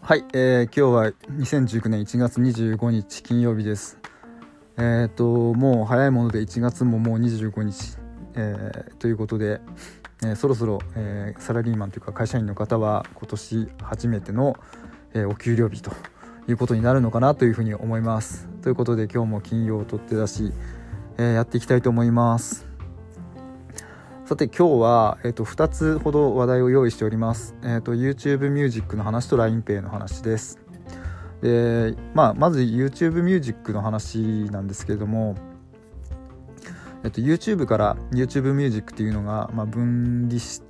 はい、えー、今日は2019年1月25日金曜日です。えっ、ー、ともう早いもので1月ももう25日、えー、ということで、えー、そろそろ、え、サラリーマンというか会社員の方は今年初めての、え、お給料日ということになるのかなというふうに思います。ということで今日も金曜を取って出し、え、やっていきたいと思います。さて今日は、えーと、2つほど話題を用意しております、えーと、YouTube ミュージックの話と LINEPay の話です。で、まあ、まず YouTube ミュージックの話なんですけれども、えーと、YouTube から YouTube ミュージックっていうのが、まあ、分離し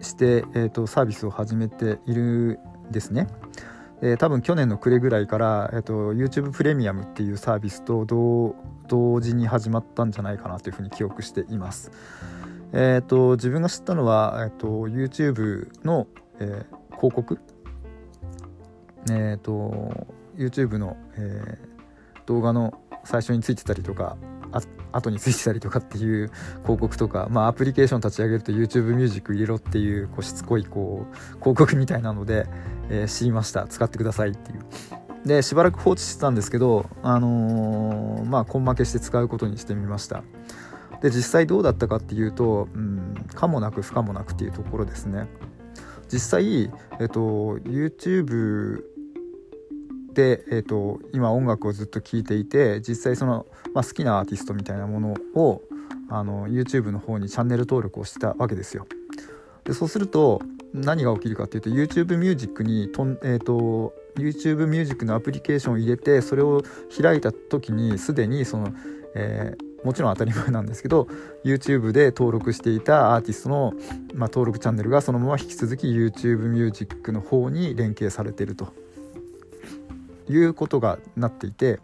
して、えー、とサービスを始めているんですね。で多分去年の暮れぐらいから、えー、と YouTube プレミアムっていうサービスと同時に始まったんじゃないかなというふうに記憶しています。えーと、自分が知ったのは、えーと、YouTube の、えー、広告、えーと、YouTube の、えー、動画の最初についてたりとかあ後についてたりとかっていう広告とか、まあ、アプリケーション立ち上げると YouTube ミュージック入れろっていうこうしつこいこう広告みたいなので、えー、知りました。使ってくださいっていう。でしばらく放置してたんですけどあのー、まあ根負けして使うことにしてみました。で実際どうだったかっていうと、うん、可もなく不可もなくっていうところですね。実際、えっと、YouTube で、えっと、今音楽をずっと聴いていて実際その、まあ、好きなアーティストみたいなものをあの YouTube の方にチャンネル登録をしたわけですよ。でそうすると何が起きるかっていうと YouTube ミュージックにとん、えーと、YouTube ミュージックのアプリケーションを入れてそれを開いた時にすでにその、えーもちろん当たり前なんですけど YouTube で登録していたアーティストの、まあ、登録チャンネルがそのまま引き続き YouTube ミュージックの方に連携されていると。いうことがなっていて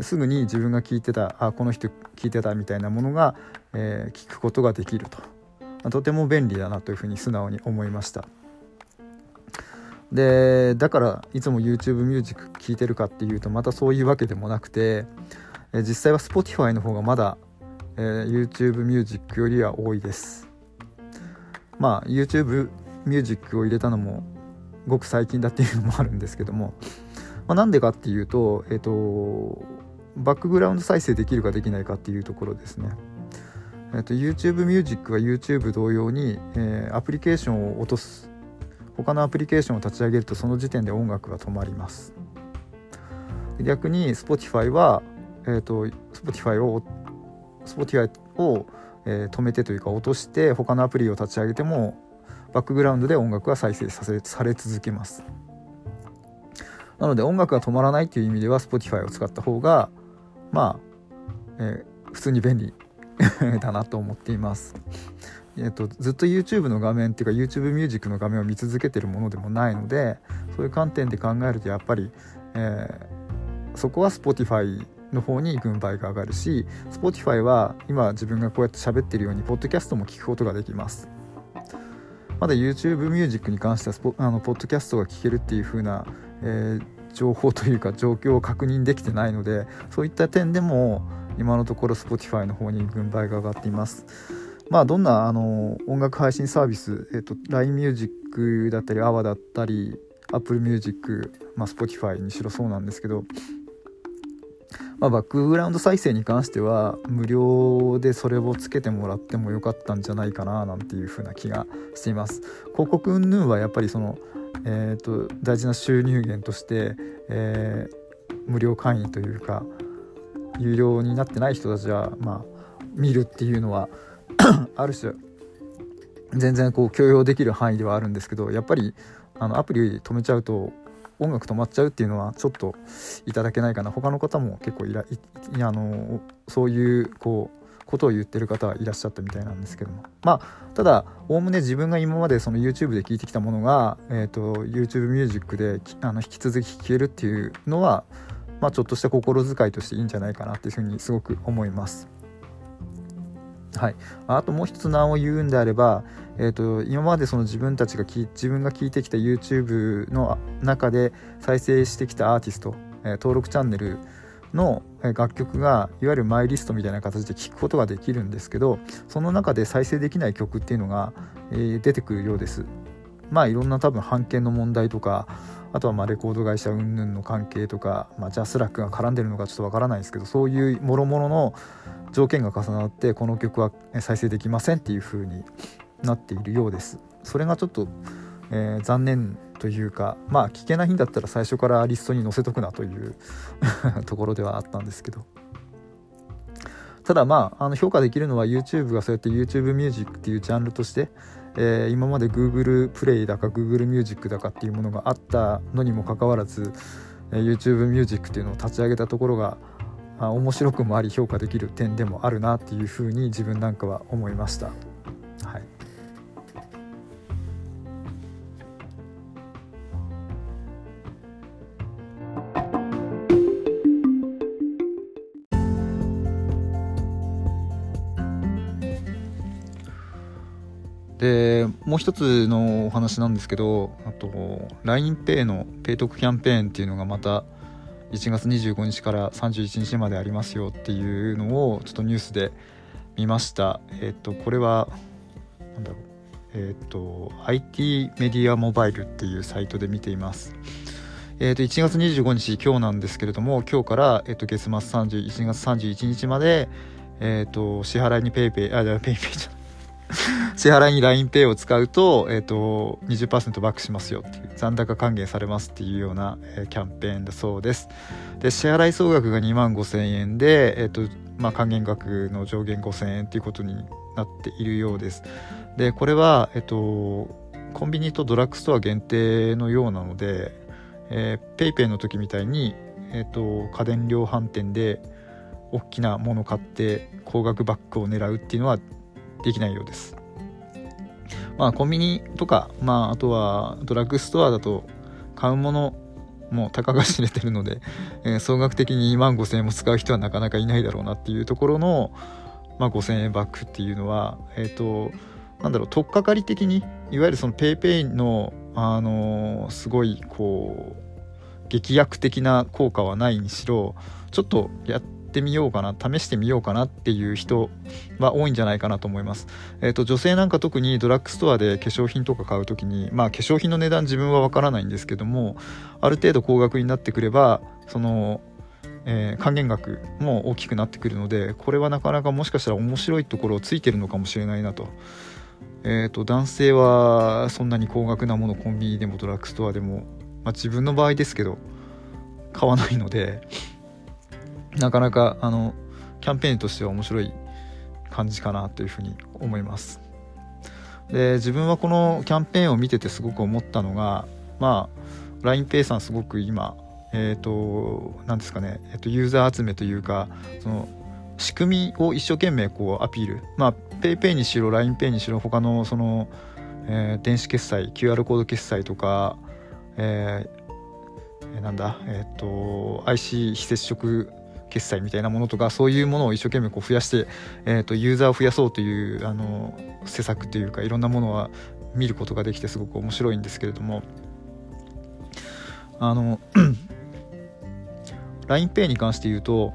すぐに自分が聞いてたあこの人聞いてたみたいなものが、えー、聞くことができると、とても便利だなというふうに素直に思いました。でだからいつも YouTube ミュージック聞いてるかっていうとまたそういうわけでもなくて実際は Spotify の方がまだ、えー、YouTube ミュージックよりは多いです。まあ YouTube ミュージックを入れたのもごく最近だっていうのもあるんですけども、まあ、なんでかっていうとえっ、ー、とバックグラウンド再生できるかできないかっていうところですね。えーと、YouTube ミュージックは YouTube 同様に、え、アプリケーションを落とす。他のアプリケーションを立ち上げるとその時点で音楽が止まります。逆に Spotify はえーと、Spotify を Spotify を、えー、止めてというか落として他のアプリを立ち上げてもバックグラウンドで音楽が再生させされ続けますなので音楽が止まらないっていう意味では Spotify を使った方がまあ、えー、普通に便利 だなと思っています。えーと、ずっと YouTube の画面っていうか YouTube ミュージックの画面を見続けてるものでもないのでそういう観点で考えるとやっぱり、えー、そこは Spotify の方に軍配が上がるし Spotify は今自分がこうやって喋ってるようにポッドキャストも聞くことができます。まだ YouTube ミュージックに関してはポあのポッドキャストが聞けるっていう風な、えー、情報というか状況を確認できてないのでそういった点でも今のところ Spotify の方に軍配が上がっています。まあどんなあの音楽配信サービス、えーと、LINE ミュージックだったり AWA だったり Apple Music、まあ、Spotify にしろそうなんですけどまあ、バックグラウンド再生に関しては無料でそれをつけてもらってもよかったんじゃないかななんていう風な気がしています。広告云々はやっぱりその、えーと、大事な収入源として、えー、無料会員というか有料になってない人たちはまあ見るっていうのは ある種全然こう許容できる範囲ではあるんですけどやっぱりあのアプリ止めちゃうと音楽止まっちゃうっていうのはちょっといただけないかな他の方も結構いらいあのそういうこうことを言ってる方はいらっしゃったみたいなんですけどもまあただおおむね自分が今までその YouTube で聴いてきたものが、えーと、YouTube ミュージックであの引き続き聴けるっていうのは、まあ、ちょっとした心遣いとしていいんじゃないかなっていうふうにすごく思います。はい、あともう一つ難を言うんであれば、えーと、今までその自分たちが自分が聞いてきた YouTube の中で再生してきたアーティスト、えー、登録チャンネルの楽曲がいわゆるマイリストみたいな形で聴くことができるんですけどその中で再生できない曲っていうのが、えー、出てくるようです。まあいろんな多分版権の問題とかあとはまあレコード会社云々の関係とか、まあ、ジャスラックが絡んでるのかちょっとわからないですけどそういうもろもろの条件が重なってこの曲は再生できませんっていう風になっているようです。それがちょっと、えー、残念というかまあ聞けないんだったら最初からリストに載せとくなという ところではあったんですけど。ただまああの評価できるのは YouTube がそうやって YouTube ミュージックっていうジャンルとして、えー、今まで Google プレイだか Google ミュージックだかっていうものがあったのにもかかわらず、えー、YouTube ミュージックっていうのを立ち上げたところがあ面白くもあり評価できる点でもあるなっていうふうに自分なんかは思いました。でもう一つのお話なんですけどあと LINEPay のペイトクキャンペーンっていうのがまた1月25日から31日までありますよっていうのをちょっとニュースで見ました。えっ、とこれはなんだろうえっ、と IT メディアモバイルっていうサイトで見ています。えっ、と1月25日今日なんですけれども今日から、えっ、と月末31月31日までえっ、と支払いに PayPay あじゃ PayPay じゃ支払いに LINEPay を使うと,、えーと、20%バックしますよっていう残高還元されますっていうような、えー、キャンペーンだそうですで支払い総額が2万5000円で、えーとまあ、還元額の上限5000円っていうことになっているようですでこれは、えーと、コンビニとドラッグストア限定のようなので、えー、PayPay の時みたいに、えーと家電量販店で大きなもの買って高額バッグを狙うっていうのはできないようです。まあコンビニとか、まああとはドラッグストアだと買うものもたかが知れてるので、えー、総額的に2万5000円も使う人はなかなかいないだろうなっていうところの、まあ、5000円バックっていうのは、え、ー、と、なんだろう、取っかかり的に、いわゆるその PayPay の、あのー、すごい、こう、劇薬的な効果はないにしろ、ちょっとやってってみようかな試してみようかなっていう人は多いんじゃないかなと思います、えーと、女性なんか特にドラッグストアで化粧品とか買う時にまあ化粧品の値段自分はわからないんですけどもある程度高額になってくればそのえー、還元額も大きくなってくるのでこれはなかなかもしかしたら面白いところをついてるのかもしれないなと,、えーと、男性はそんなに高額なものコンビニでもドラッグストアでも、まあ、自分の場合ですけど買わないのでなかなかあのキャンペーンとしては面白い感じかなというふうに思います。で自分はこのキャンペーンを見ててすごく思ったのがまあ LINEPay さんすごく今えっ、ー、と何ですかね、えー、とユーザー集めというかその仕組みを一生懸命こうアピール。まあ PayPay にしろ LINEPay にしろ他のその、えー、電子決済 QR コード決済とか、えー、なんだえっ、ー、と IC 非接触決済みたいなものとかそういうものを一生懸命こう増やして、えー、とユーザーを増やそうというあの施策というかいろんなものは見ることができてすごく面白いんですけれどもあの LINEPay に関して言うと,、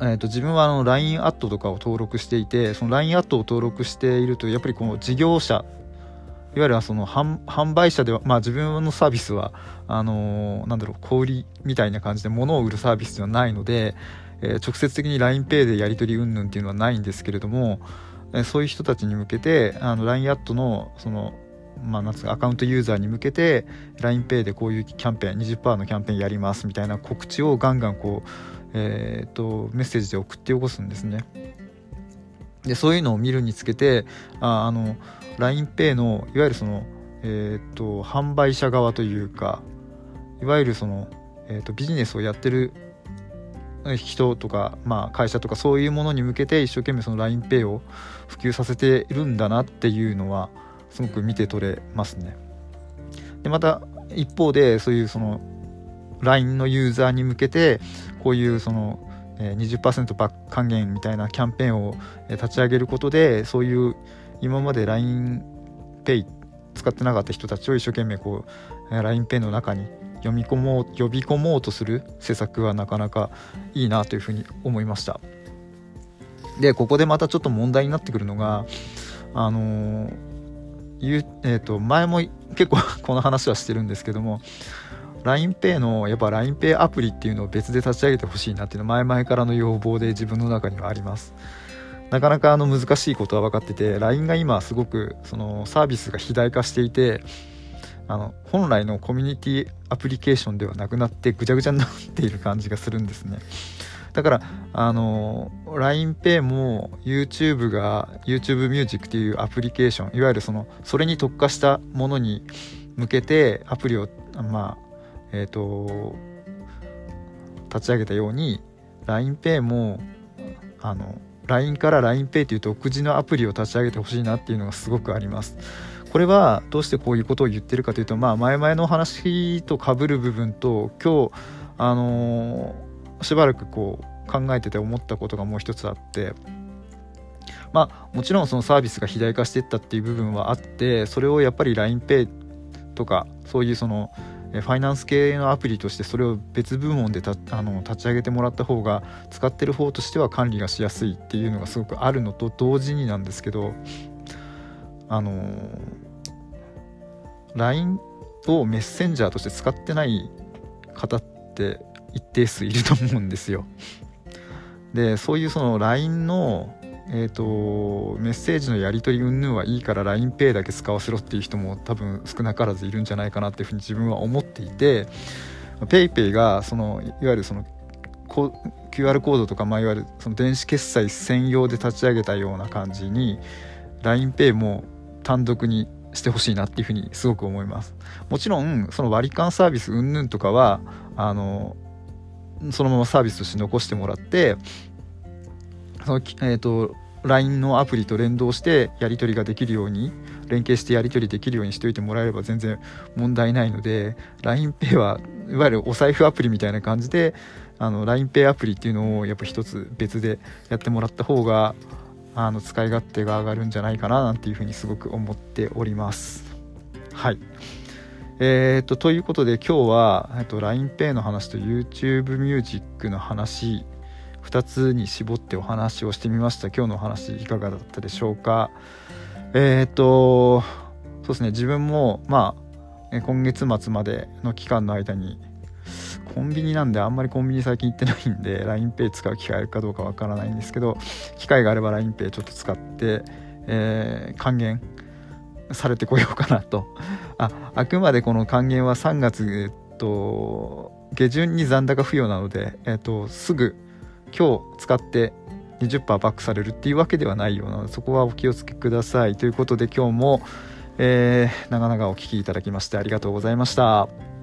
えー、と自分はあの LINE アットとかを登録していてその LINE アットを登録しているとやっぱりこの事業者いわゆるその販売者では、まあ自分のサービスは、あのー、なんだろう、小売りみたいな感じで物を売るサービスではないので、えー、直接的に LINEPay でやり取り云々っていうのはないんですけれども、えー、そういう人たちに向けて、あの LINE アットの、その、まあ、なんつうかアカウントユーザーに向けて LINEPay でこういうキャンペーン20%のキャンペーンやりますみたいな告知をガンガンこう、えーとメッセージで送って起こすんですね。でそういうのを見るにつけてああの LINEPay のいわゆるその、えーと、販売者側というかいわゆるその、えーと、ビジネスをやってる人とか、まあ、会社とかそういうものに向けて一生懸命その LINEPay を普及させているんだなっていうのはすごく見て取れますね。でまた一方でそういうその LINE のユーザーに向けてこういうその20%バック還元みたいなキャンペーンを立ち上げることでそういう今まで LINEPay 使ってなかった人たちを一生懸命こう LINEPay の中に読み込もう呼び込もうとする施策はなかなかいいなというふうに思いました。でここでまたちょっと問題になってくるのがあのーえー、と前も結構 この話はしてるんですけども LINEPay のやっぱ LINEPay アプリっていうのを別で立ち上げてほしいなっていうのは前々からの要望で自分の中にはあります。なかなかあの難しいことは分かってて LINE が今すごくそのサービスが肥大化していてあの本来のコミュニティアプリケーションではなくなってぐちゃぐちゃになっている感じがするんですね。だからあの LINEPay も YouTube が YouTube Music っていうアプリケーションいわゆるそのそれに特化したものに向けてアプリをまあえっ、ー、と立ち上げたように LINEPay もあの LINE から LINEPay という独自のアプリを立ち上げてほしいなっていうのがすごくあります。これはどうしてこういうことを言ってるかというとまあ前々の話とかぶる部分と今日あのー、しばらくこう考えてて思ったことがもう一つあってまあもちろんそのサービスが肥大化していったっていう部分はあってそれをやっぱり LINEPay とかそういうそのファイナンス系のアプリとしてそれを別部門でたあの立ち上げてもらった方が使ってる方としては管理がしやすいっていうのがすごくあるのと同時になんですけどあの LINE をメッセンジャーとして使ってない方って一定数いると思うんですよ。でそういうその LINE のえーと、メッセージのやり取り云々はいいから LINEPay だけ使わせろっていう人も多分少なからずいるんじゃないかなっていうふうに自分は思っていて PayPay がそのいわゆるその QR コードとか、まあ、いわゆるその電子決済専用で立ち上げたような感じに LINEPay も単独にしてほしいなっていうふうにすごく思います。もちろんその割り勘サービス云々とかはあのそのままサービスとして残してもらってその、えーと、LINE のアプリと連動してやり取りができるように連携してやり取りできるようにしておいてもらえれば全然問題ないので LINEPay はいわゆるお財布アプリみたいな感じで LINEPay アプリっていうのをやっぱ一つ別でやってもらった方があの使い勝手が上がるんじゃないかななんていうふうにすごく思っております。はいえーと、ということで今日は、えっと、LINEPay の話と YouTube ミュージックの話2つに絞ってお話をしてみました。今日のお話いかがだったでしょうか？えっ、とそうですね。自分もまあ今月末までの期間の間にコンビニなんであんまりコンビニ最近行ってないんで LINEPay 使う機会あるかどうかわからないんですけど機会があれば LINEPay ちょっと使って、えー、還元されてこようかなと。ああくまでこの還元は3月、えっと、下旬に残高付与なので、えっと、すぐ今日使って20%バックされるっていうわけではないようなのでそこはお気をつけくださいということで今日も、えー、長々お聴きいただきましてありがとうございました。